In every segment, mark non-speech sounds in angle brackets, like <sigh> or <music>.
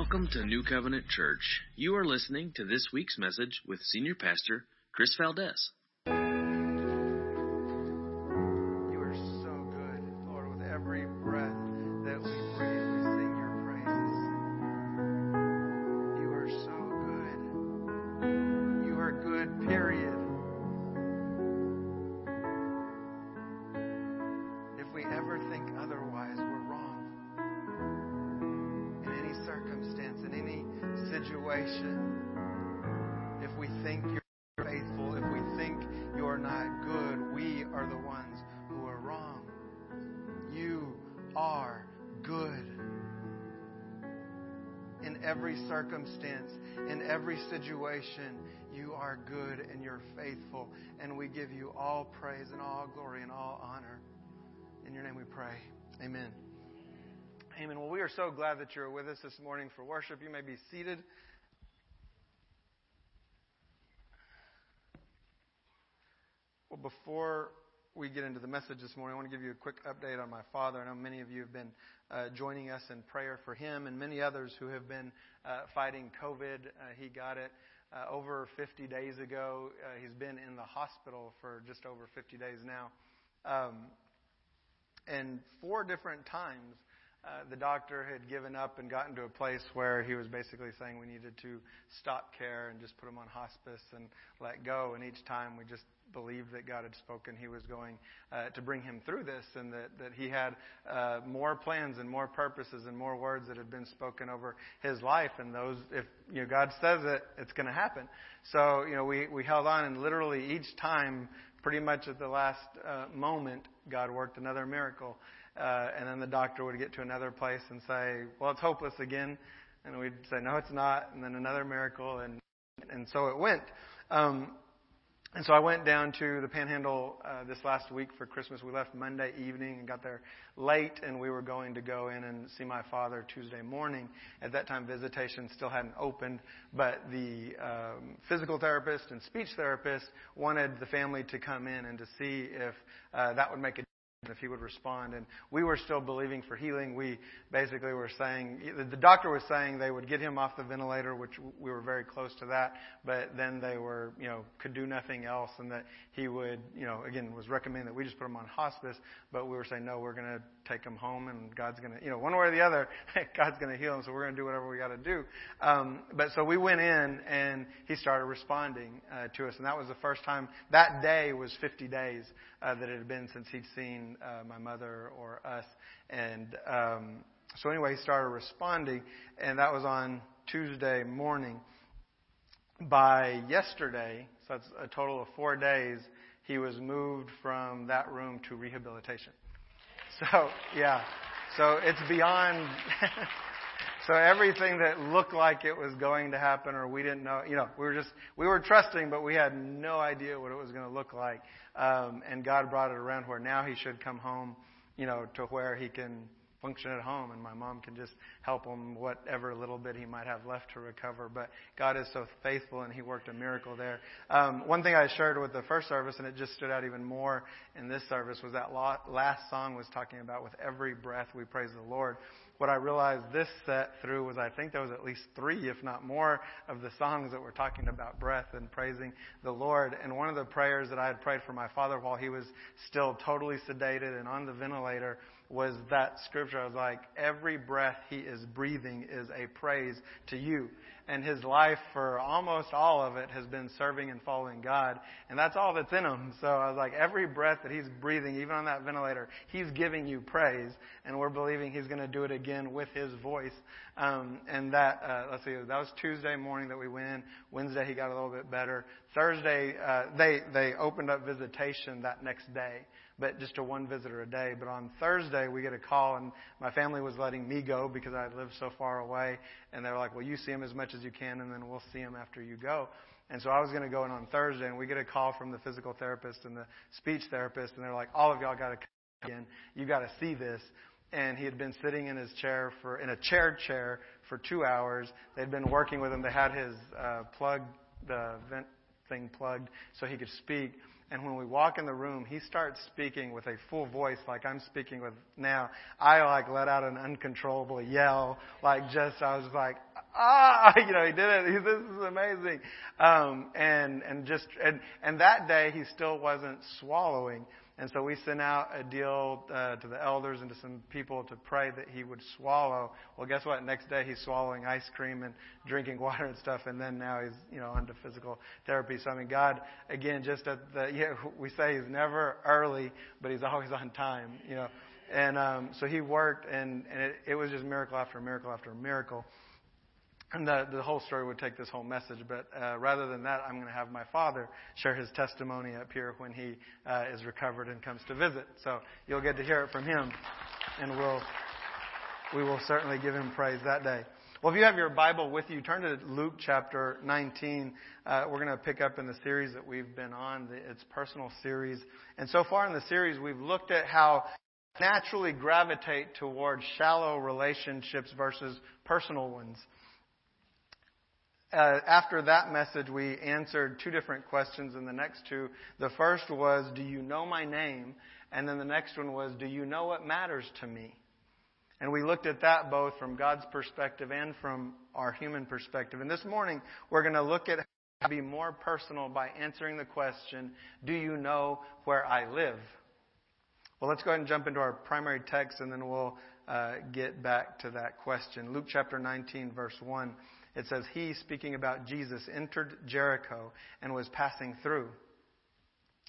Welcome to New Covenant Church. You are listening to this week's message with Senior Pastor Chris Valdez. Circumstance, in every situation, you are good and you're faithful. And we give you all praise and all glory and all honor. In your name we pray. Amen. Amen. Well, we are so glad that you're with us this morning for worship. You may be seated. Well, before we get into the message this morning, I want to give you a quick update on my father. I know many of you have been uh, joining us in prayer for him and many others who have been uh, fighting COVID. Uh, he got it uh, over 50 days ago. Uh, he's been in the hospital for just over 50 days now. Um, and four different times, uh, the doctor had given up and gotten to a place where he was basically saying we needed to stop care and just put him on hospice and let go. And each time we just believed that God had spoken he was going uh, to bring him through this and that, that he had uh, more plans and more purposes and more words that had been spoken over his life. And those, if you know, God says it, it's going to happen. So, you know, we, we held on and literally each time, pretty much at the last uh, moment, God worked another miracle. Uh, and then the doctor would get to another place and say, well, it's hopeless again. And we'd say, no, it's not. And then another miracle. And, and so it went. Um, and so I went down to the Panhandle uh, this last week for Christmas. We left Monday evening and got there late, and we were going to go in and see my father Tuesday morning. At that time, visitation still hadn't opened, but the um, physical therapist and speech therapist wanted the family to come in and to see if uh, that would make a if he would respond. And we were still believing for healing. We basically were saying, the doctor was saying they would get him off the ventilator, which we were very close to that, but then they were, you know, could do nothing else and that he would, you know, again, was recommending that we just put him on hospice, but we were saying, no, we're going to take him home and God's going to, you know, one way or the other, <laughs> God's going to heal him, so we're going to do whatever we got to do. Um, but so we went in and he started responding uh, to us, and that was the first time, that day was 50 days uh, that it had been since he'd seen uh, my mother or us. And um, so anyway, he started responding, and that was on Tuesday morning. By yesterday, so that's a total of four days, he was moved from that room to rehabilitation. So, yeah. So it's beyond. <laughs> so everything that looked like it was going to happen or we didn't know, you know, we were just, we were trusting, but we had no idea what it was going to look like. Um, and God brought it around where now he should come home, you know, to where he can function at home and my mom can just help him whatever little bit he might have left to recover. But God is so faithful and he worked a miracle there. Um, one thing I shared with the first service and it just stood out even more in this service was that last song was talking about with every breath we praise the Lord what I realized this set through was I think there was at least three, if not more, of the songs that were talking about breath and praising the Lord. And one of the prayers that I had prayed for my father while he was still totally sedated and on the ventilator was that scripture. I was like, every breath he is breathing is a praise to you and his life for almost all of it has been serving and following God. And that's all that's in him. So I was like, every breath that he's breathing, even on that ventilator, he's giving you praise. And we're believing he's going to do it again with his voice. Um, and that, uh, let's see, that was Tuesday morning that we went in. Wednesday he got a little bit better. Thursday, uh, they, they opened up visitation that next day but just a one visitor a day. But on Thursday, we get a call, and my family was letting me go because I lived so far away. And they were like, well, you see him as much as you can, and then we'll see him after you go. And so I was going to go in on Thursday, and we get a call from the physical therapist and the speech therapist, and they're like, all of y'all got to come in. You got to see this. And he had been sitting in his chair for, in a chair chair for two hours. They'd been working with him. They had his uh, plug, the vent thing plugged so he could speak. And when we walk in the room, he starts speaking with a full voice like I'm speaking with now. I like let out an uncontrollable yell, like just, I was like, ah, <laughs> you know, he did it. He, this is amazing. Um, and, and just, and, and that day he still wasn't swallowing. And so we sent out a deal uh, to the elders and to some people to pray that he would swallow. Well, guess what? Next day he's swallowing ice cream and drinking <laughs> water and stuff, and then now he's you know onto physical therapy. So I mean, God again, just at the <laughs> yeah, we say he's never early, but he's always on time. You know, and um, so he worked, and and it, it was just miracle after miracle after miracle. And the, the whole story would take this whole message, but uh, rather than that, I'm going to have my father share his testimony up here when he uh, is recovered and comes to visit. So you'll get to hear it from him, and we'll we will certainly give him praise that day. Well, if you have your Bible with you, turn to Luke chapter 19. Uh, we're going to pick up in the series that we've been on. It's personal series, and so far in the series, we've looked at how naturally gravitate towards shallow relationships versus personal ones uh, after that message, we answered two different questions in the next two. The first was, Do you know my name? And then the next one was, Do you know what matters to me? And we looked at that both from God's perspective and from our human perspective. And this morning, we're going to look at how to be more personal by answering the question, Do you know where I live? Well, let's go ahead and jump into our primary text and then we'll uh, get back to that question. Luke chapter 19, verse 1 it says, He, speaking about Jesus, entered Jericho and was passing through.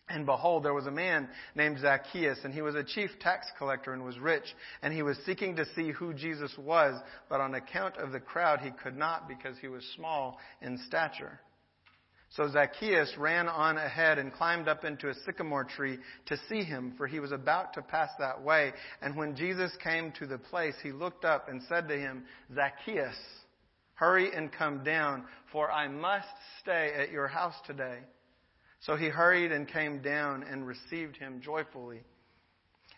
And behold, there was a man named Zacchaeus, and he was a chief tax collector and was rich, and he was seeking to see who Jesus was, but on account of the crowd he could not because he was small in stature. So Zacchaeus ran on ahead and climbed up into a sycamore tree to see him, for he was about to pass that way. And when Jesus came to the place, he looked up and said to him, Zacchaeus, Hurry and come down, for I must stay at your house today. So he hurried and came down and received him joyfully.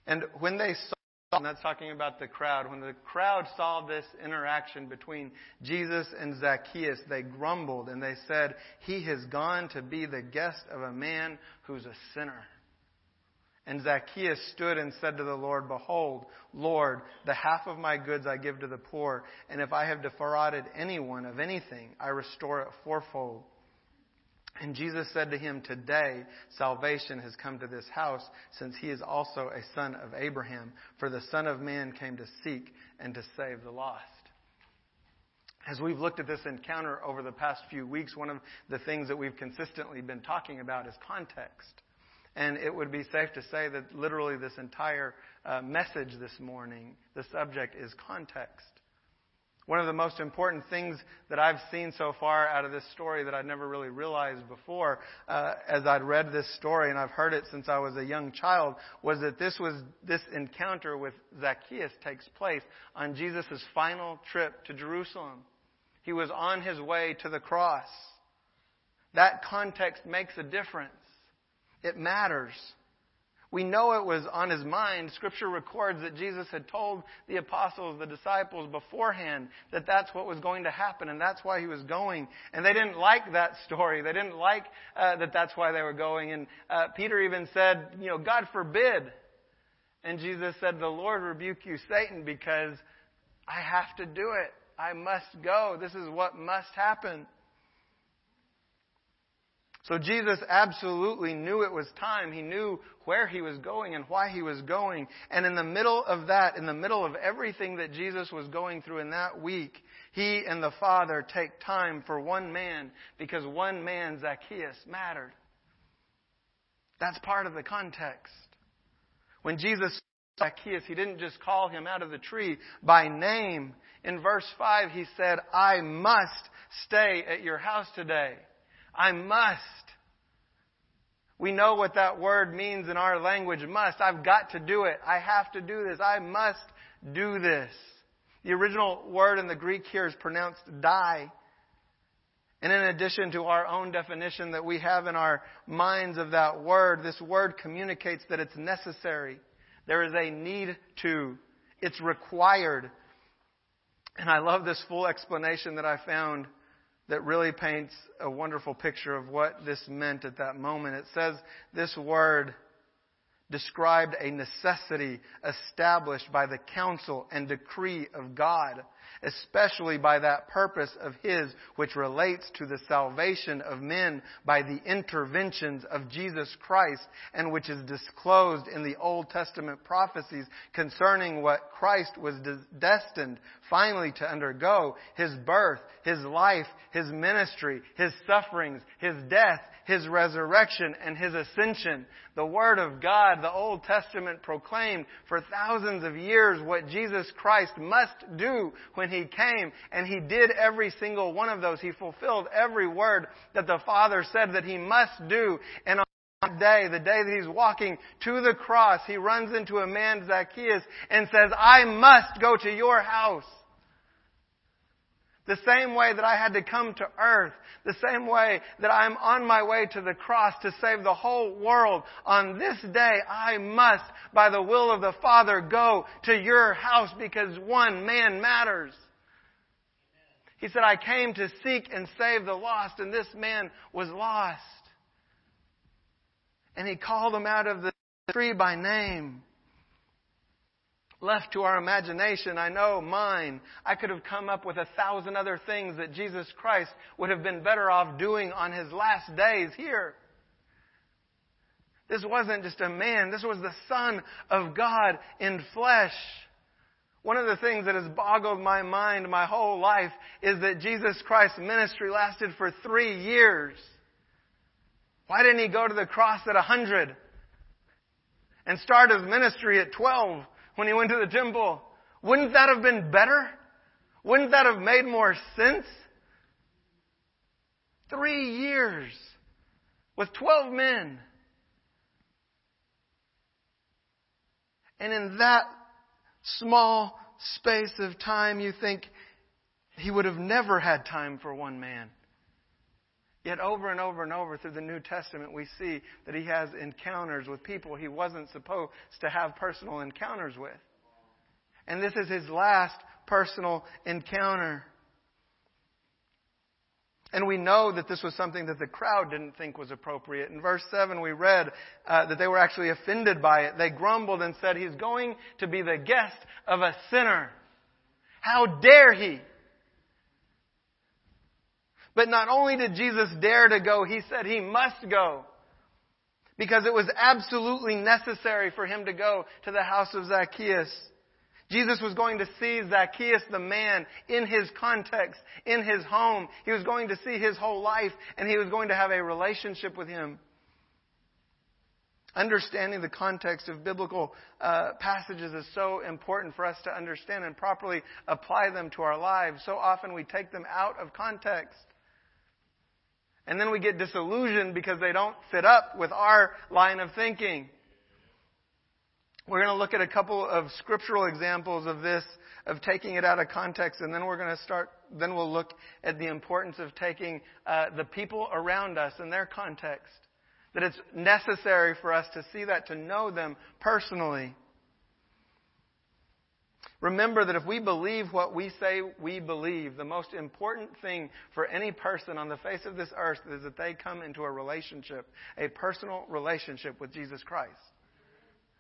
And when they saw, and that's talking about the crowd, when the crowd saw this interaction between Jesus and Zacchaeus, they grumbled and they said, He has gone to be the guest of a man who's a sinner. And Zacchaeus stood and said to the Lord, Behold, Lord, the half of my goods I give to the poor, and if I have defrauded anyone of anything, I restore it fourfold. And Jesus said to him, Today salvation has come to this house, since he is also a son of Abraham. For the Son of Man came to seek and to save the lost. As we've looked at this encounter over the past few weeks, one of the things that we've consistently been talking about is context. And it would be safe to say that literally this entire uh, message this morning, the subject is context. One of the most important things that I've seen so far out of this story that I'd never really realized before, uh, as I'd read this story and I've heard it since I was a young child, was that this was this encounter with Zacchaeus takes place on Jesus' final trip to Jerusalem. He was on his way to the cross. That context makes a difference. It matters. We know it was on his mind. Scripture records that Jesus had told the apostles, the disciples beforehand that that's what was going to happen and that's why he was going. And they didn't like that story. They didn't like uh, that that's why they were going. And uh, Peter even said, you know, God forbid. And Jesus said, the Lord rebuke you, Satan, because I have to do it. I must go. This is what must happen. So Jesus absolutely knew it was time. He knew where he was going and why he was going. And in the middle of that, in the middle of everything that Jesus was going through in that week, he and the Father take time for one man because one man, Zacchaeus, mattered. That's part of the context. When Jesus saw Zacchaeus, he didn't just call him out of the tree by name. In verse 5, he said, I must stay at your house today. I must. We know what that word means in our language, must. I've got to do it. I have to do this. I must do this. The original word in the Greek here is pronounced die. And in addition to our own definition that we have in our minds of that word, this word communicates that it's necessary. There is a need to. It's required. And I love this full explanation that I found that really paints a wonderful picture of what this meant at that moment. It says this word described a necessity established by the counsel and decree of God especially by that purpose of His which relates to the salvation of men by the interventions of Jesus Christ and which is disclosed in the Old Testament prophecies concerning what Christ was destined finally to undergo, His birth, His life, His ministry, His sufferings, His death, His resurrection, and His ascension. The Word of God, the Old Testament proclaimed for thousands of years what Jesus Christ must do when He came, and He did every single one of those. He fulfilled every word that the Father said that He must do. And on that day, the day that He's walking to the cross, He runs into a man, Zacchaeus, and says, I must go to your house. The same way that I had to come to earth, the same way that I'm on my way to the cross to save the whole world, on this day I must, by the will of the Father, go to your house because one man matters. He said, I came to seek and save the lost, and this man was lost. And he called him out of the tree by name left to our imagination, I know mine, I could have come up with a thousand other things that Jesus Christ would have been better off doing on his last days here. This wasn't just a man, this was the Son of God in flesh. One of the things that has boggled my mind my whole life is that Jesus Christ's ministry lasted for three years. Why didn't he go to the cross at a hundred and start his ministry at twelve? When he went to the temple. Wouldn't that have been better? Wouldn't that have made more sense? Three years with 12 men. And in that small space of time, you think he would have never had time for one man. Yet over and over and over through the New Testament, we see that he has encounters with people he wasn't supposed to have personal encounters with. And this is his last personal encounter. And we know that this was something that the crowd didn't think was appropriate. In verse 7, we read uh, that they were actually offended by it. They grumbled and said, He's going to be the guest of a sinner. How dare he? But not only did Jesus dare to go, he said he must go. Because it was absolutely necessary for him to go to the house of Zacchaeus. Jesus was going to see Zacchaeus the man in his context, in his home. He was going to see his whole life, and he was going to have a relationship with him. Understanding the context of biblical uh, passages is so important for us to understand and properly apply them to our lives. So often we take them out of context. And then we get disillusioned because they don't fit up with our line of thinking. We're going to look at a couple of scriptural examples of this, of taking it out of context, and then we're going to start, then we'll look at the importance of taking uh, the people around us in their context. That it's necessary for us to see that, to know them personally. Remember that if we believe what we say we believe, the most important thing for any person on the face of this earth is that they come into a relationship, a personal relationship with Jesus Christ.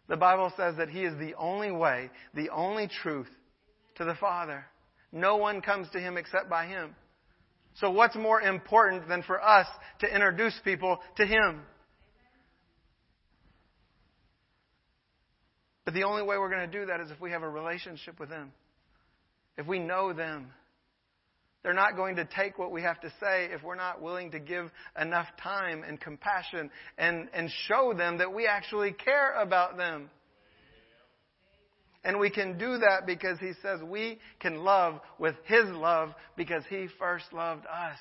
The Bible says that He is the only way, the only truth to the Father. No one comes to Him except by Him. So what's more important than for us to introduce people to Him? But the only way we're going to do that is if we have a relationship with them, if we know them. They're not going to take what we have to say if we're not willing to give enough time and compassion and, and show them that we actually care about them. And we can do that because he says we can love with his love because he first loved us.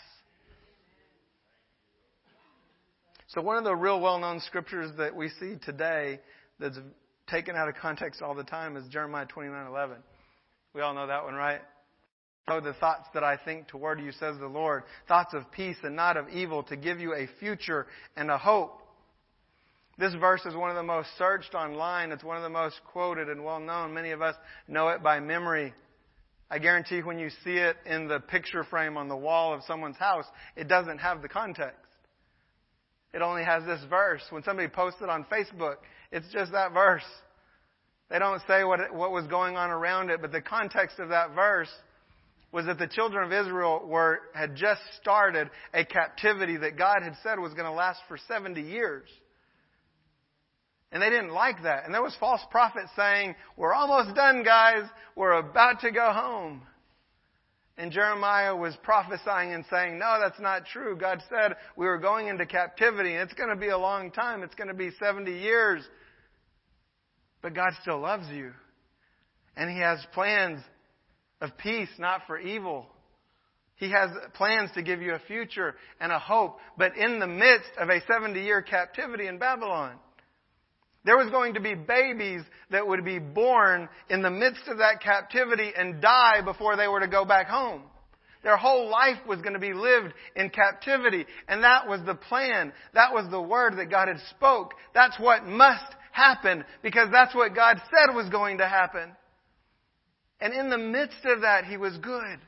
So one of the real well-known scriptures that we see today that's taken out of context all the time is Jeremiah 29:11. We all know that one, right? Oh, the thoughts that I think toward you, says the Lord, thoughts of peace and not of evil, to give you a future and a hope. This verse is one of the most searched online. It's one of the most quoted and well known. Many of us know it by memory. I guarantee when you see it in the picture frame on the wall of someone's house, it doesn't have the context. It only has this verse. When somebody posts it on Facebook, it's just that verse. They don't say what, what was going on around it, but the context of that verse was that the children of Israel were, had just started a captivity that God had said was going to last for 70 years. And they didn't like that. And there was false prophets saying, we're almost done, guys. We're about to go home. And Jeremiah was prophesying and saying, no, that's not true. God said we were going into captivity and it's going to be a long time. It's going to be 70 years. But God still loves you. And He has plans of peace, not for evil. He has plans to give you a future and a hope, but in the midst of a 70 year captivity in Babylon. There was going to be babies that would be born in the midst of that captivity and die before they were to go back home. Their whole life was going to be lived in captivity. And that was the plan. That was the word that God had spoke. That's what must happen because that's what God said was going to happen. And in the midst of that, He was good.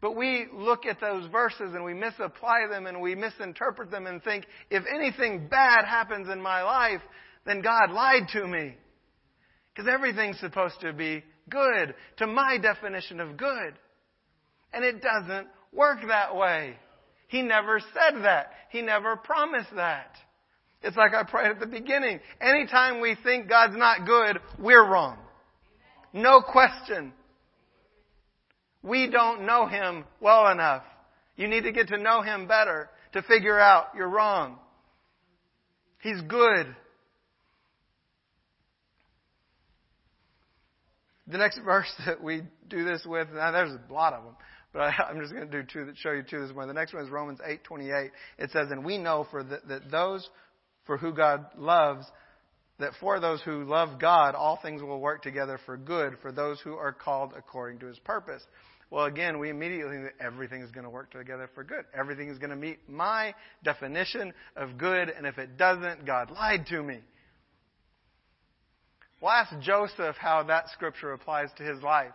But we look at those verses and we misapply them and we misinterpret them and think, if anything bad happens in my life, then God lied to me. Because everything's supposed to be good, to my definition of good. And it doesn't work that way. He never said that. He never promised that. It's like I prayed at the beginning. Anytime we think God's not good, we're wrong. No question. We don't know Him well enough. You need to get to know Him better to figure out you're wrong. He's good. The next <laughs> verse that we do this with, now there's a lot of them, but I, am just going to do two that show you two this morning. The next one is Romans 8:28. It says, "And we know for the, that those for who God loves, that for those who love God, all things will work together for good for those who are called according to His purpose." Well, again, we immediately think that everything is going to work together for good. Everything is going to meet my definition of good, and if it doesn't, God lied to me. We'll ask Joseph how that scripture applies to his life.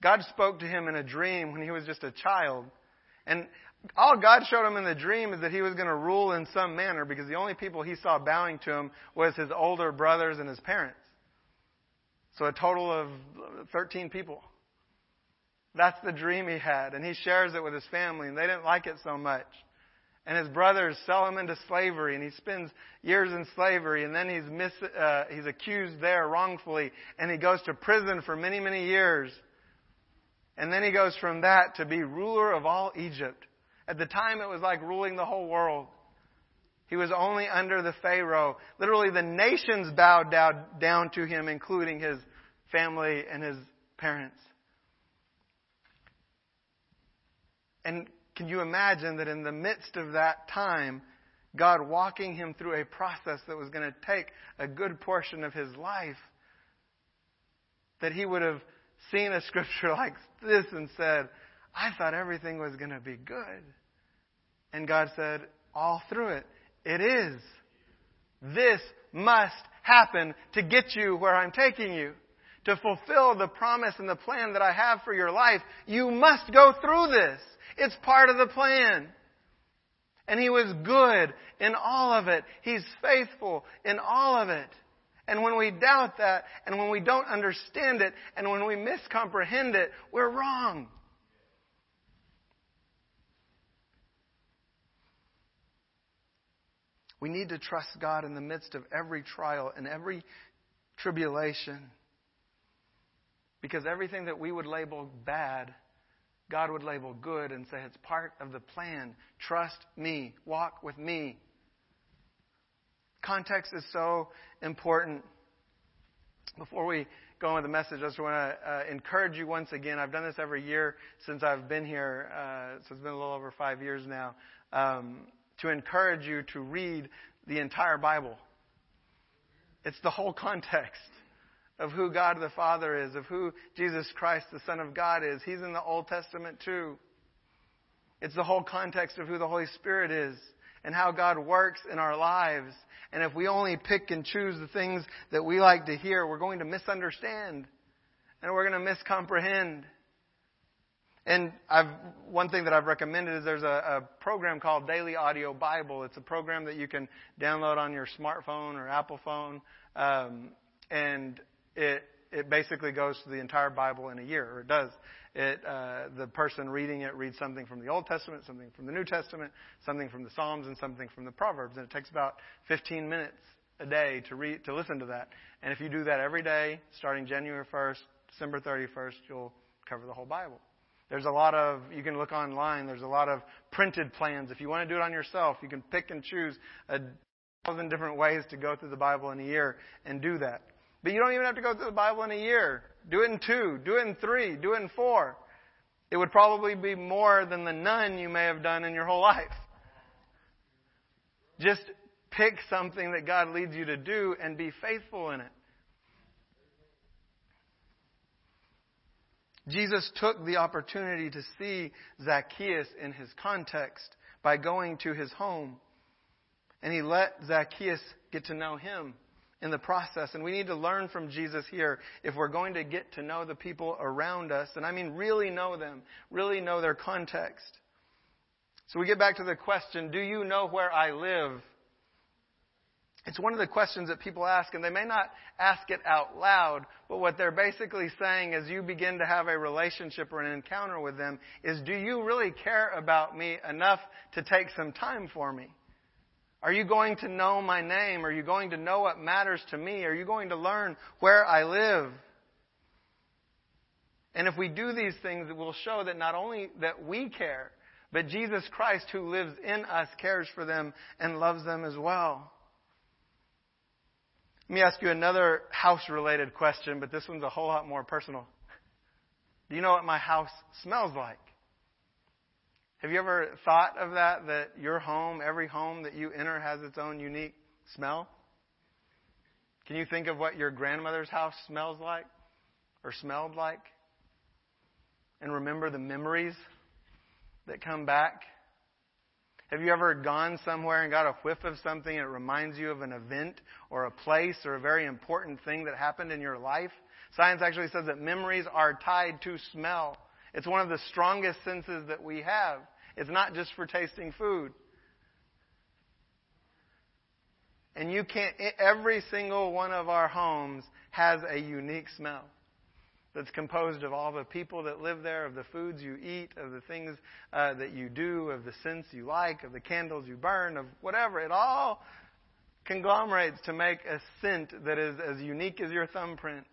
God spoke to him in a dream when he was just a child. And all God showed him in the dream is that he was going to rule in some manner because the only people he saw bowing to him was his older brothers and his parents. So a total of 13 people. That's the dream he had. And he shares it with his family, and they didn't like it so much and his brothers sell him into slavery, and he spends years in slavery, and then he's mis, uh, he's accused there wrongfully, and he goes to prison for many, many years. And then he goes from that to be ruler of all Egypt. At the time, it was like ruling the whole world. He was only under the Pharaoh. Literally, the nations bowed down, to him, including his family and his parents. And can you imagine that in the midst of that time, God walking him through a process that was going to take a good portion of his life, that he would have seen a scripture <laughs> like this and said, I thought everything was going to be good. And God said, all through it, it is. This must happen to get you where I'm taking you. To fulfill the promise and the plan that I have for your life, you must go through this. It's part of the plan. And he was good in all of it. He's faithful in all of it. And when we doubt that, and when we don't understand it, and when we miscomprehend it, we're wrong. We need to trust God in the midst of every trial and every tribulation. Because everything that we would label bad God would label good and say it's part of the plan. Trust me. Walk with me. Context is so important. Before we go on with the message, I just want to uh, encourage you once again. I've done this every year since I've been here, uh, so it's been a little over five years now, um, to encourage you to read the entire Bible. It's the whole context of who God the Father is, of who Jesus Christ, the Son of God, is. He's in the Old Testament too. It's the whole context of who the Holy Spirit is and how God works in our lives. And if we only pick and choose the things that we like to hear, we're going to misunderstand and we're going to miscomprehend. And I've, one thing that I've recommended is there's a, a, program called Daily Audio Bible. It's a program that you can download on your smartphone or Apple phone, um, and it it basically goes to the entire Bible in a year, or it does. It uh, the person reading it reads something from the Old Testament, something from the New Testament, something from the Psalms, and something from the Proverbs, and it takes about 15 minutes a day to read to listen to that. And if you do that every day, starting January 1st, December 31st, you'll cover the whole Bible. There's a lot of, you can look online, there's a lot of printed plans. If you want to do it on yourself, you can pick and choose a thousand different ways to go through the Bible in a year and do that. But you don't even have to go through the Bible in a year. Do it in two, do it in three, do it in four. It would probably be more than the none you may have done in your whole life. Just pick something that God leads you to do and be faithful in it. Jesus took the opportunity to see Zacchaeus in his context by going to his home. And he let Zacchaeus get to know him in the process. And we need to learn from Jesus here if we're going to get to know the people around us. And I mean, really know them, really know their context. So we get back to the question Do you know where I live? It's one of the questions that people ask, and they may not ask it out loud, but what they're basically saying as you begin to have a relationship or an encounter with them is Do you really care about me enough to take some time for me? Are you going to know my name? Are you going to know what matters to me? Are you going to learn where I live? And if we do these things, it will show that not only that we care, but Jesus Christ who lives in us cares for them and loves them as well. Let me ask you another house related question, but this one's a whole lot more personal. Do you know what my house smells like? Have you ever thought of that? That your home, every home that you enter has its own unique smell? Can you think of what your grandmother's house smells like or smelled like? And remember the memories that come back? Have you ever gone somewhere and got a whiff of something and it reminds you of an event or a place or a very important thing that happened in your life? Science actually says that memories are tied to smell. It's one of the strongest senses that we have. It's not just for tasting food. And you can't, every single one of our homes has a unique smell that's composed of all the people that live there, of the foods you eat, of the things uh, that you do, of the scents you like, of the candles you burn, of whatever. It all conglomerates to make a scent that is as unique as your thumbprint.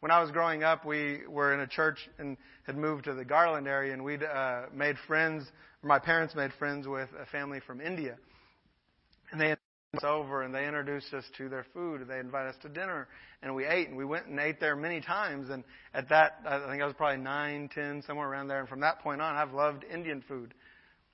When I was growing up, we were in a church and had moved to the Garland area, and we'd uh, made friends. My parents made friends with a family from India, and they us over and they introduced us to their food. and They invited us to dinner and we ate and we went and ate there many times. And at that, I think I was probably nine, ten, somewhere around there. And from that point on, I've loved Indian food.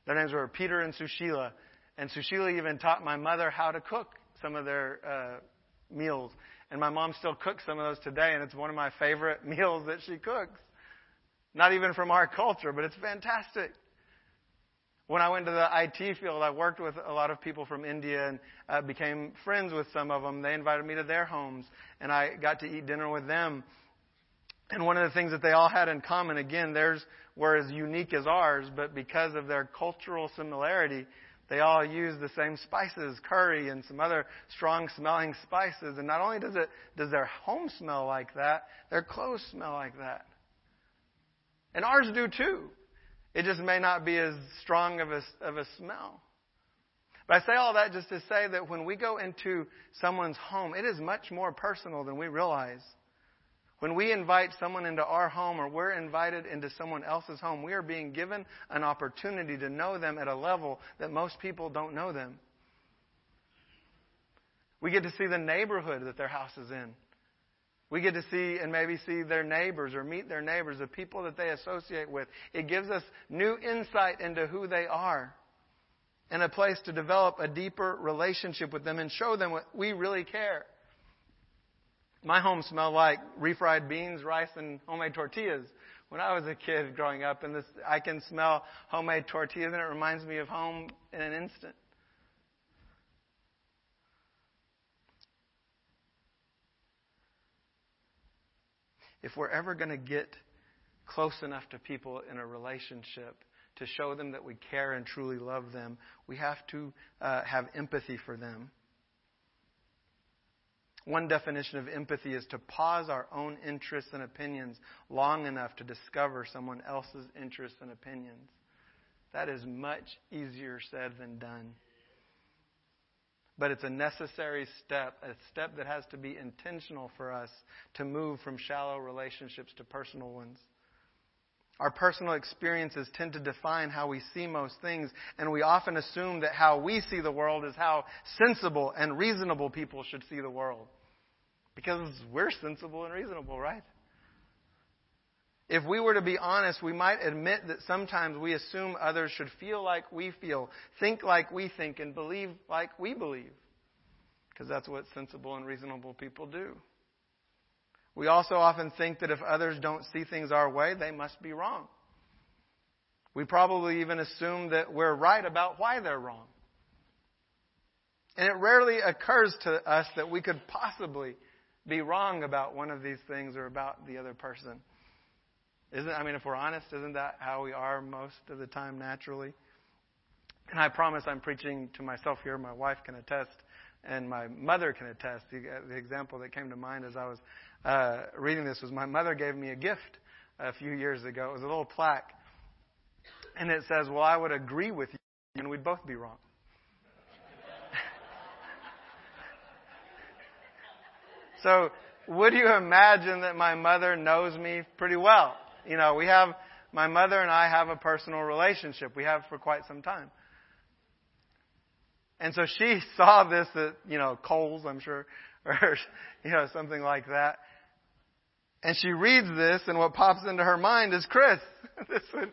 Their names were Peter and Sushila. And Sushila even taught my mother how to cook some of their uh, meals. And my mom still cooks some of those today, and it's one of my favorite <laughs> meals that she cooks. Not even from our culture, but it's fantastic. When I went to the IT field, I worked with a lot of people from India and uh, became friends with some of them. They invited me to their homes, and I got to eat dinner with them. And one of the things that they all had in common, again, theirs were as unique as ours, but because of their cultural similarity, they all used the same spices, curry and some other strong smelling spices. And not only does it does their home smell like that, their clothes smell like that. And ours do too. It just may not be as strong of a, of a smell. But I say all that just to say that when we go into someone's home, it is much more personal than we realize. When we invite someone into our home or we're invited into someone else's home, we are being given an opportunity to know them at a level that most people don't know them. We get to see the neighborhood that their house is in. We get to see and maybe see their neighbors or meet their neighbors, the people that they associate with. It gives us new insight into who they are and a place to develop a deeper relationship with them and show them what we really care. My home smelled like refried beans, rice, and homemade tortillas when I was a kid growing up, and this I can smell homemade tortillas, and it reminds me of home in an instant. If we're ever going to get close enough to people in a relationship to show them that we care and truly love them, we have to uh, have empathy for them. One definition of empathy is to pause our own interests and opinions long enough to discover someone else's interests and opinions. That is much easier said than done. But it's a necessary step, a step that has to be intentional for us to move from shallow relationships to personal ones. Our personal experiences tend to define how we see most things, and we often assume that how we see the world is how sensible and reasonable people should see the world. Because we're sensible and reasonable, right? If we were to be honest, we might admit that sometimes we assume others should feel like we feel, think like we think, and believe like we believe. Because that's what sensible and reasonable people do. We also often think that if others don't see things our way, they must be wrong. We probably even assume that we're right about why they're wrong. And it rarely occurs to us that we could possibly be wrong about one of these things or about the other person. Isn't I mean if we're honest, isn't that how we are most of the time naturally? And I promise I'm preaching to myself here. My wife can attest, and my mother can attest. The, the example that came to mind as I was uh, reading this was my mother gave me a gift a few years ago. It was a little plaque, and it says, "Well, I would agree with you, and we'd both be wrong." <laughs> So, would you imagine that my mother knows me pretty well? You know, we have, my mother and I have a personal relationship. We have for quite some time. And so she <laughs> saw this at, you know, Kohl's, I'm sure, <laughs> or, you know, something like that. And she reads this, and what pops into her mind is, Chris, <laughs> this would,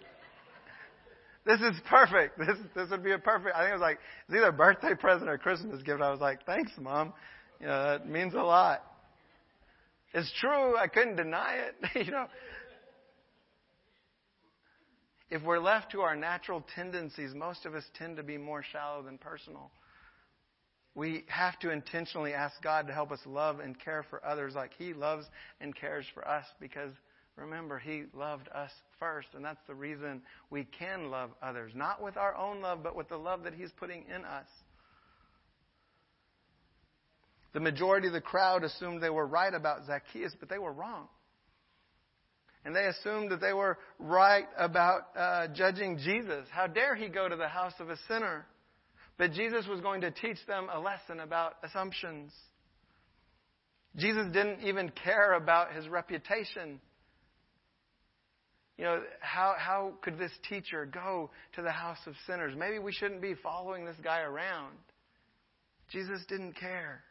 this is perfect. This, this would be a perfect, I think it was like, it's either a birthday present or Christmas gift. I was like, thanks, mom. You know, that means a lot. It's true. I couldn't deny it. you know. If we're left to our natural tendencies, most of us tend to be more shallow than personal. We have to intentionally ask God to help us love and care for others like He loves and cares for us because remember, He loved us first, and that's the reason we can love others. Not with our own love, but with the love that He's putting in us. The majority of the crowd assumed they were right about Zacchaeus, but they were wrong. And they assumed that they were right about uh, judging Jesus. How dare he go to the house of a sinner? But Jesus was going to teach them a lesson about assumptions. Jesus didn't even care about his reputation. You know, how, how could this teacher go to the house of sinners? Maybe we shouldn't be following this guy around. Jesus didn't care.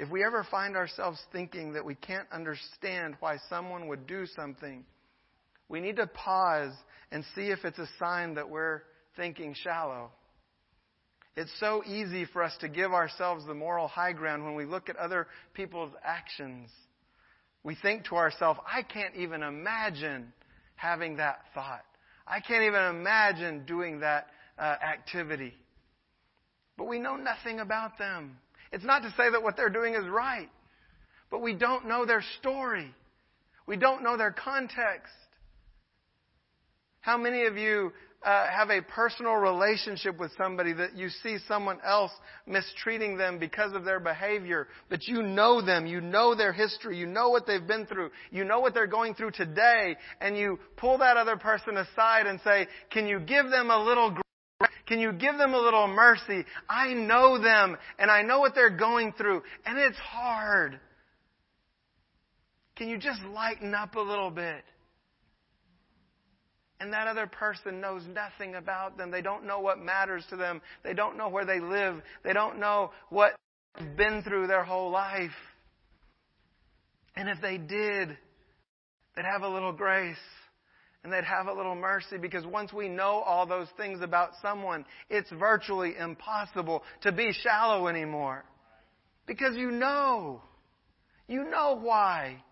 If we ever find ourselves thinking that we can't understand why someone would do something, we need to pause and see if it's a sign that we're thinking shallow. It's so easy for us to give ourselves the moral high ground when we look at other people's actions. We think to ourselves, I can't even imagine having that thought. I can't even imagine doing that uh, activity. But we know nothing about them. It's not to say that what they're doing is right, but we don't know their story. We don't know their context. How many of you uh, have a personal relationship with somebody that you see someone else mistreating them because of their behavior, but you know them, you know their history, you know what they've been through, you know what they're going through today, and you pull that other person aside and say, can you give them a little can you give them a little mercy? I know them and I know what they're going through and it's hard. Can you just lighten up a little bit? And that other person knows nothing about them. They don't know what matters to them. They don't know where they live. They don't know what they've been through their whole life. And if they did, they'd have a little grace and they'd have a little mercy because once we know all those things about someone, it's virtually impossible to be shallow anymore. Because you know. You know why.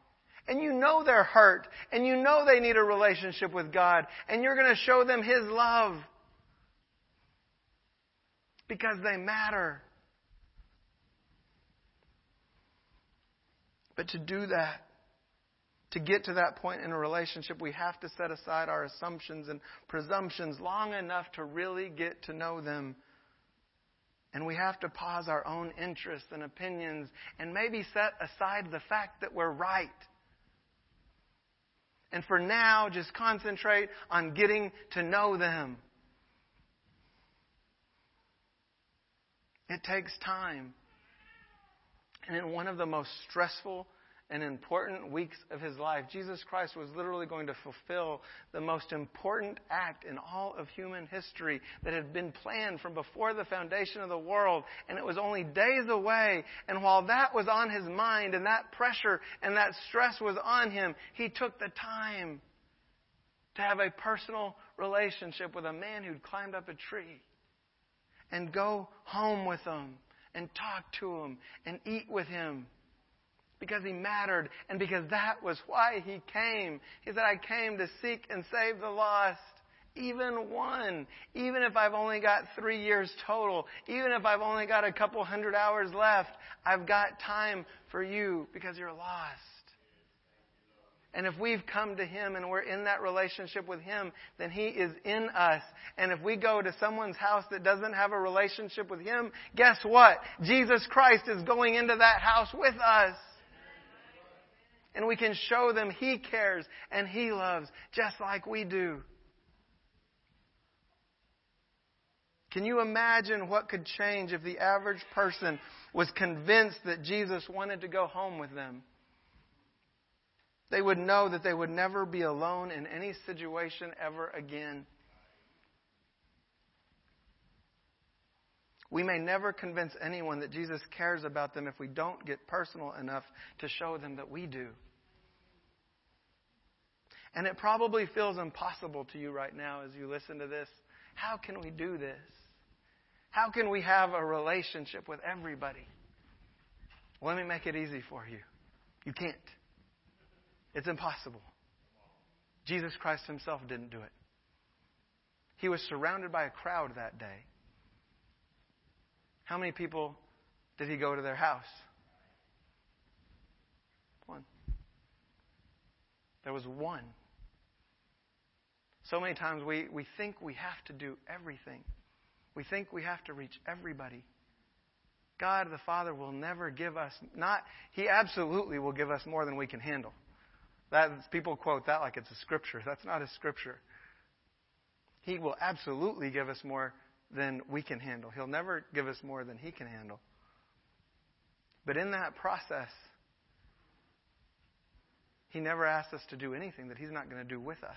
And you know they're hurt. And you know they need a relationship with God. And you're going to show them His love. Because they matter. But to do that, to get to that point in a relationship, we have to set aside our assumptions and presumptions long enough to really get to know them. And we have to pause our own interests and opinions and maybe set aside the fact that we're right. And for now, just concentrate on getting to know them. It takes time. And in one of the most stressful and important weeks of his life, Jesus Christ was literally going to fulfill the most important act in all of human history that had been planned from before the foundation of the world. And it was only days away. And while that was on his mind and that pressure and that stress was on him, he took the time to have a personal relationship with a man who'd climbed up a tree and go home with him and talk to him and eat with him because he mattered and because that was why he came. He said, I came to seek and save the lost. Even one. Even if I've only got three years total. Even if I've only got a couple hundred hours left. I've got time for you because you're lost. And if we've come to Him and we're in that relationship with Him, then He is in us. And if we go to someone's house that doesn't have a relationship with Him, guess what? Jesus Christ is going into that house with us. And we can show them He cares and He loves just like we do. Can you imagine what could change if the average person was convinced that Jesus wanted to go home with them? They would know that they would never be alone in any situation ever again. We may never convince anyone that Jesus cares about them if we don't get personal enough to show them that we do. And it probably feels impossible to you right now as you listen to this. How can we do this? How can we have a relationship with everybody? Let me make it easy for you. You can't. It's impossible. Jesus Christ himself didn't do it. He was surrounded by a crowd that day. How many people did he go to their house? One. There was one. So many times we, we think we have to do everything. We think we have to reach everybody. God the Father will never give us not he absolutely will give us more than we can handle. That, people quote that like it's a scripture. That's not a scripture. He will absolutely give us more than we can handle. He'll never give us more than He can handle. But in that process, He never asks us to do anything that He's not going to do with us.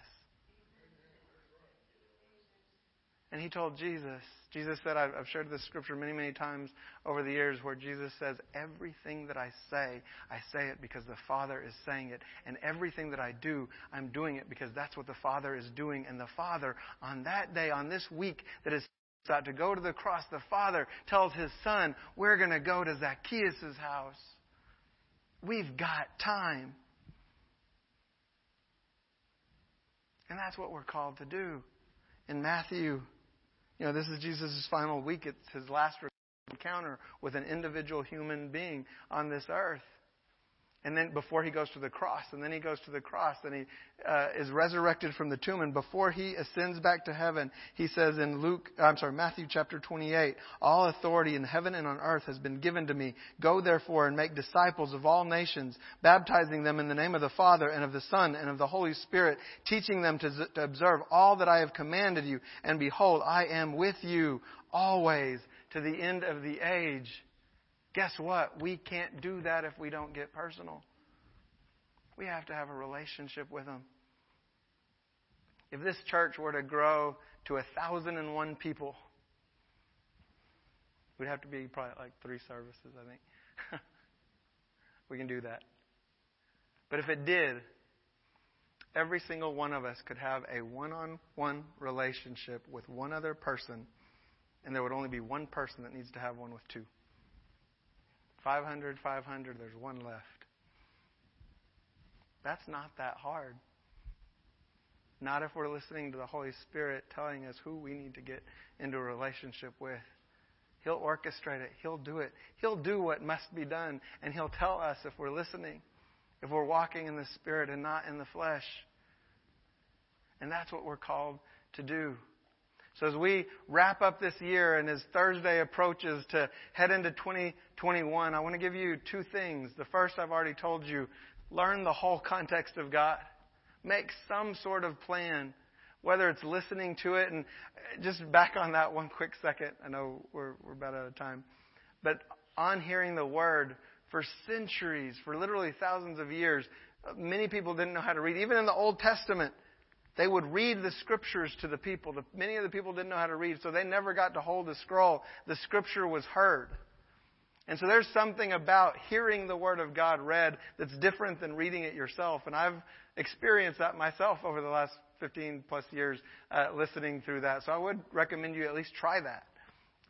And He told Jesus, Jesus said, I've shared this scripture many, many times over the years where Jesus says, Everything that I say, I say it because the Father is saying it. And everything that I do, I'm doing it because that's what the Father is doing. And the Father, on that day, on this week that is about to go to the cross, the Father tells his Son, We're going to go to Zacchaeus' house. We've got time. And that's what we're called to do. In Matthew you know, this is Jesus' final week. It's his last encounter with an individual human being on this earth. And then before he goes to the cross, and then he goes to the cross, and he uh, is resurrected from the tomb. And before he ascends back to heaven, he says in Luke, I'm sorry, Matthew chapter 28, all authority in heaven and on earth has been given to me. Go therefore and make disciples of all nations, baptizing them in the name of the Father and of the Son and of the Holy Spirit, teaching them to, to observe all that I have commanded you. And behold, I am with you always to the end of the age. Guess what? We can't do that if we don't get personal. We have to have a relationship with Him. If this church were to grow to a thousand and one people, we'd have to be probably like three services, I think. <laughs> we can do that. But if it did, every single one of us could have a one on one relationship with one other person, and there would only be one person that needs to have one with two. 500, 500, there's one left. That's not that hard. Not if we're listening to the Holy Spirit telling us who we need to get into a relationship with. He'll orchestrate it. He'll do it. He'll do what must be done. And He'll tell us if we're listening, if we're walking in the Spirit and not in the flesh. And that's what we're called to do. So as we wrap up this year and as Thursday approaches to head into 2021, I want to give you two things. The first I've already told you, learn the whole context of God. Make some sort of plan, whether it's listening to it and just back on that one quick second. I know we're, we're about out of time. But on hearing the word for centuries, for literally thousands of years, many people didn't know how to read. Even in the Old Testament, they would read the scriptures to the people. Many of the people didn't know how to read, so they never got to hold the scroll. The scripture was heard. And so there's something about hearing the Word of God read that's different than reading it yourself. And I've experienced that myself over the last 15 plus years uh, listening through that. So I would recommend you at least try that.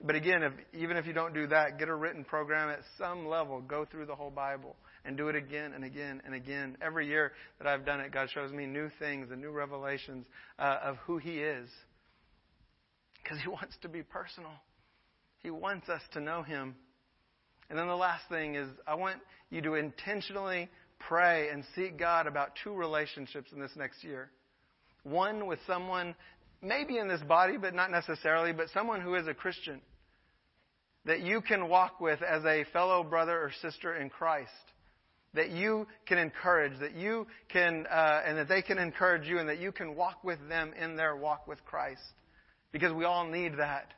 But again, if, even if you don't do that, get a written program at some level. Go through the whole Bible and do it again and again and again. Every year that I've done it, God shows me new things and new revelations uh, of who He is. Because He wants to be personal, He wants us to know Him. And then the last thing is, I want you to intentionally pray and seek God about two relationships in this next year. One with someone, maybe in this body, but not necessarily, but someone who is a Christian that you can walk with as a fellow brother or sister in Christ that you can encourage, that you can, uh, and that they can encourage you, and that you can walk with them in their walk with Christ. Because we all need that.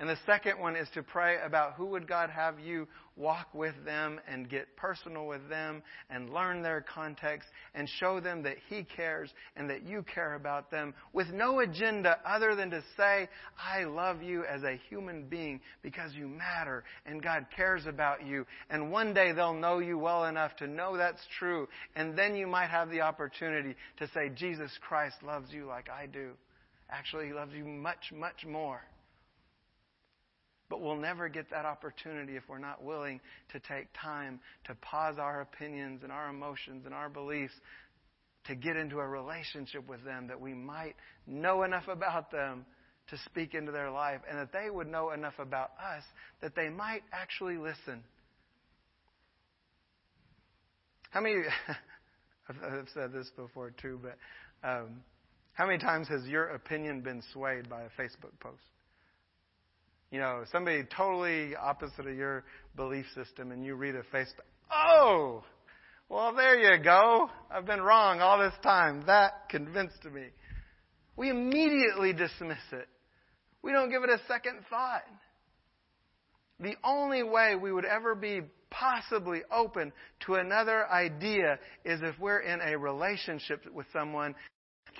And the second one is to pray about who would God have you walk with them and get personal with them and learn their context and show them that He cares and that you care about them with no agenda other than to say, I love you as a human being because you matter and God cares about you. And one day they'll know you well enough to know that's true. And then you might have the opportunity to say, Jesus Christ loves you like I do. Actually, He loves you much, much more. But we'll never get that opportunity if we're not willing to take time to pause our opinions and our emotions and our beliefs to get into a relationship with them that we might know enough about them to speak into their life and that they would know enough about us that they might actually listen. How many, <laughs> I've said this before too, but um, how many times has your opinion been swayed by a Facebook post? You know, somebody totally opposite of your belief system and you read a Facebook, oh, well, there you go. I've been wrong all this time. That convinced me. We immediately dismiss it. We don't give it a second thought. The only way we would ever be possibly open to another idea is if we're in a relationship with someone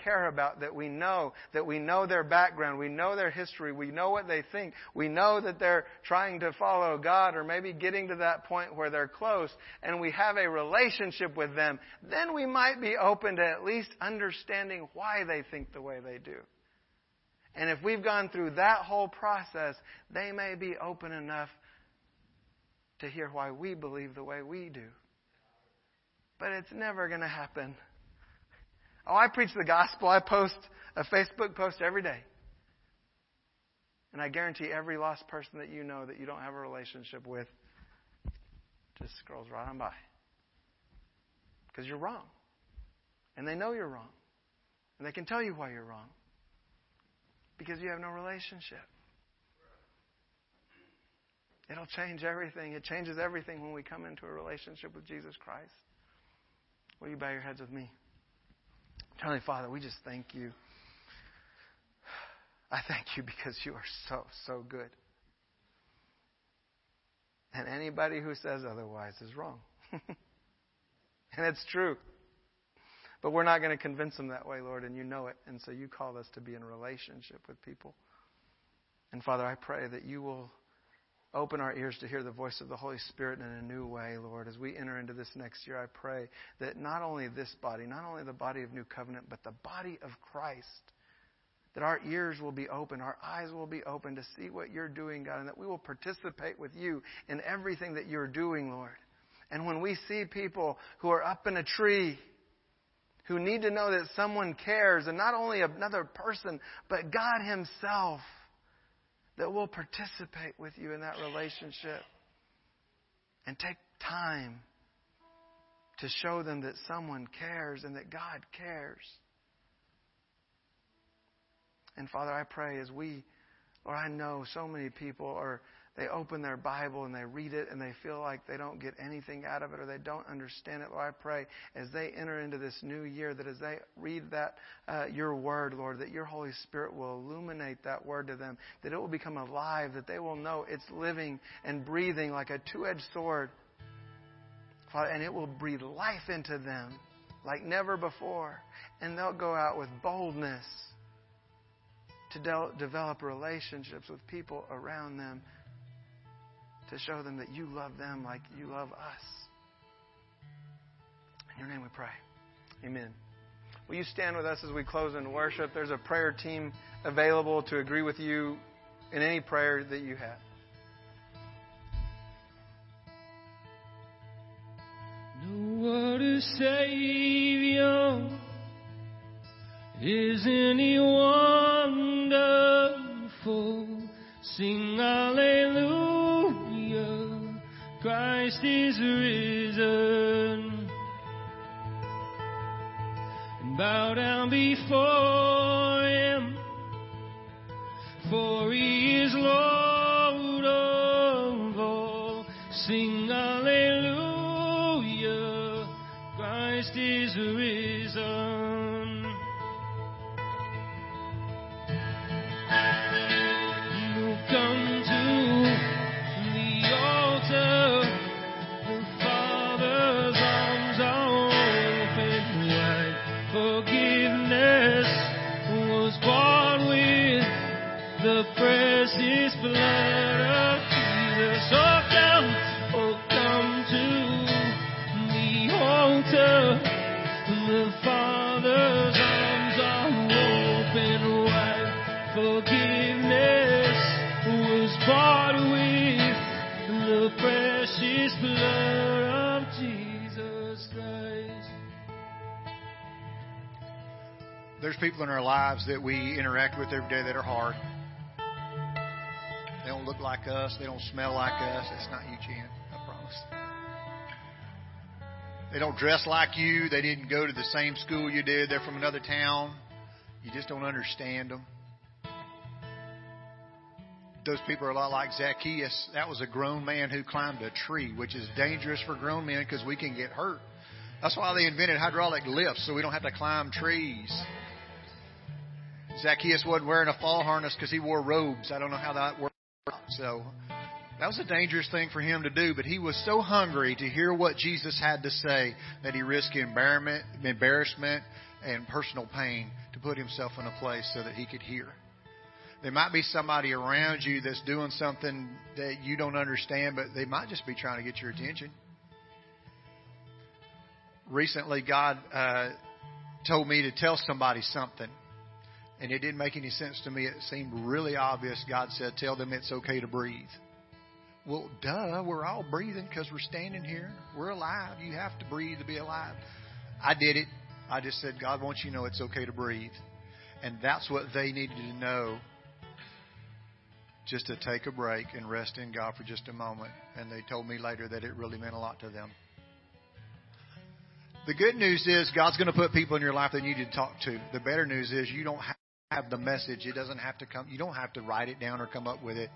care about, that we know, that we know their background, we know their history, we know what they think, we know that they're trying to follow God or maybe getting to that point where they're close and we have a relationship with them, then we might be open to at least understanding why they think the way they do. And if we've gone through that whole process, they may be open enough to hear why we believe the way we do. But it's never going to happen Oh, I preach the gospel. I post a Facebook post every day. And I guarantee every lost person that you know that you don't have a relationship with just scrolls right on by. Because you're wrong. And they know you're wrong. And they can tell you why you're wrong. Because you have no relationship. It'll change everything. It changes everything when we come into a relationship with Jesus Christ. Will you bow your heads with me? Heavenly Father, we just thank you. I thank you because you are so, so good. And anybody who says otherwise is wrong. <laughs> and it's true. But we're not going to convince them that way, Lord, and you know it. And so you call us to be in relationship with people. And Father, I pray that you will Open our ears to hear the voice of the Holy Spirit in a new way, Lord. As we enter into this next year, I pray that not only this body, not only the body of New Covenant, but the body of Christ, that our ears will be open, our eyes will be open to see what you're doing, God, and that we will participate with you in everything that you're doing, Lord. And when we see people who are up in a tree, who need to know that someone cares, and not only another person, but God Himself, that will participate with you in that relationship and take time to show them that someone cares and that God cares. And Father, I pray as we, or I know so many people are they open their Bible and they read it and they feel like they don't get anything out of it or they don't understand it. Lord, I pray as they enter into this new year that as they read that uh, your word, Lord, that your Holy Spirit will illuminate that word to them, that it will become alive, that they will know it's living and breathing like a two-edged sword, Father, and it will breathe life into them like never before, and they'll go out with boldness to de- develop relationships with people around them to show them that you love them like you love us. In your name we pray. Amen. Will you stand with us as we close in worship? There's a prayer team available to agree with you in any prayer that you have. No other Savior, isn't He wonderful? Sing Hallelujah, Christ is risen. And bow down before Him, for He is Lord of all. Sing Hallelujah, Christ is risen. Lives that we interact with every day that are hard. They don't look like us. They don't smell like us. That's not you, Jan. I promise. They don't dress like you. They didn't go to the same school you did. They're from another town. You just don't understand them. Those people are a lot like Zacchaeus. That was a grown man who climbed a tree, which is dangerous for grown men because we can get hurt. That's why they invented hydraulic lifts, so we don't have to climb trees. Zacchaeus wasn't wearing a fall harness because he wore robes. I don't know how that worked. So that was a dangerous thing for him to do, but he was so hungry to hear what Jesus had to say that he risked embarrassment, embarrassment and personal pain to put himself in a place so that he could hear. There might be somebody around you that's doing something that you don't understand, but they might just be trying to get your attention. Recently, God uh, told me to tell somebody something, and it didn't make any sense to me. It seemed really obvious. God said, Tell them it's okay to breathe. Well, duh, we're all breathing because we're standing here. We're alive. You have to breathe to be alive. I did it. I just said, God wants you to know it's okay to breathe. And that's what they needed to know just to take a break and rest in God for just a moment. And they told me later that it really meant a lot to them. The good news is God's going to put people in your life that you need to talk to. The better news is you don't have the message. It doesn't have to come. You don't have to write it down or come up with it.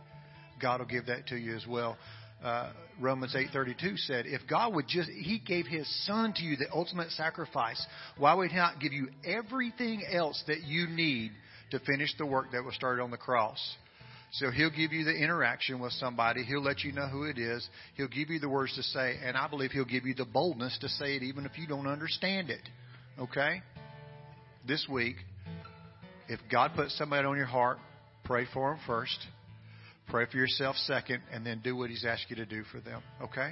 God will give that to you as well. Uh, Romans 8:32 said, "If God would just He gave His Son to you, the ultimate sacrifice, why would He not give you everything else that you need to finish the work that was started on the cross?" So He'll give you the interaction with somebody. He'll let you know who it is. He'll give you the words to say, and I believe He'll give you the boldness to say it, even if you don't understand it. Okay? This week, if God puts somebody on your heart, pray for them first. Pray for yourself second, and then do what He's asked you to do for them. Okay?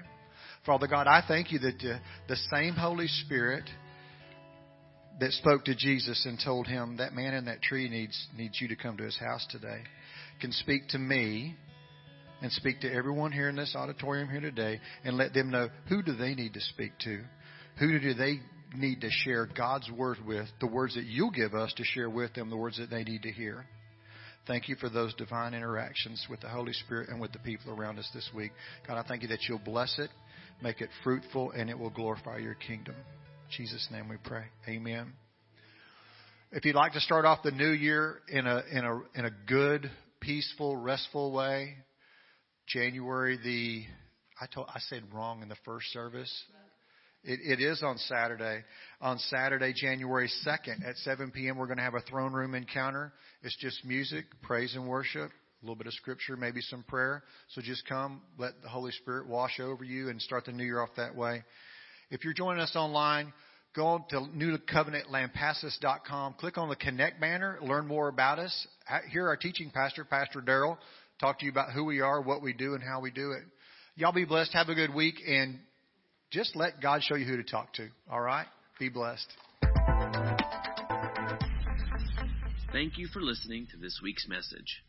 Father God, I thank you that the same Holy Spirit that spoke to Jesus and told him that man in that tree needs needs you to come to his house today can speak to me and speak to everyone here in this auditorium here today and let them know who do they need to speak to who do they need to share God's word with the words that you'll give us to share with them the words that they need to hear Thank you for those divine interactions with the Holy Spirit and with the people around us this week. God, I thank you that you'll bless it, make it fruitful, and it will glorify your kingdom. In Jesus' name we pray. Amen. If you'd like to start off the new year in a in a in a good, peaceful, restful way, January the I told I said wrong in the first service. It, it is on Saturday. On Saturday, January 2nd at 7 p.m., we're going to have a throne room encounter. It's just music, praise and worship, a little bit of scripture, maybe some prayer. So just come, let the Holy Spirit wash over you and start the new year off that way. If you're joining us online, go to newcovenantlampasas.com, click on the Connect banner, learn more about us. Hear our teaching pastor, Pastor Daryl, talk to you about who we are, what we do, and how we do it. Y'all be blessed. Have a good week, and just let God show you who to talk to. All right? Be blessed. Thank you for listening to this week's message.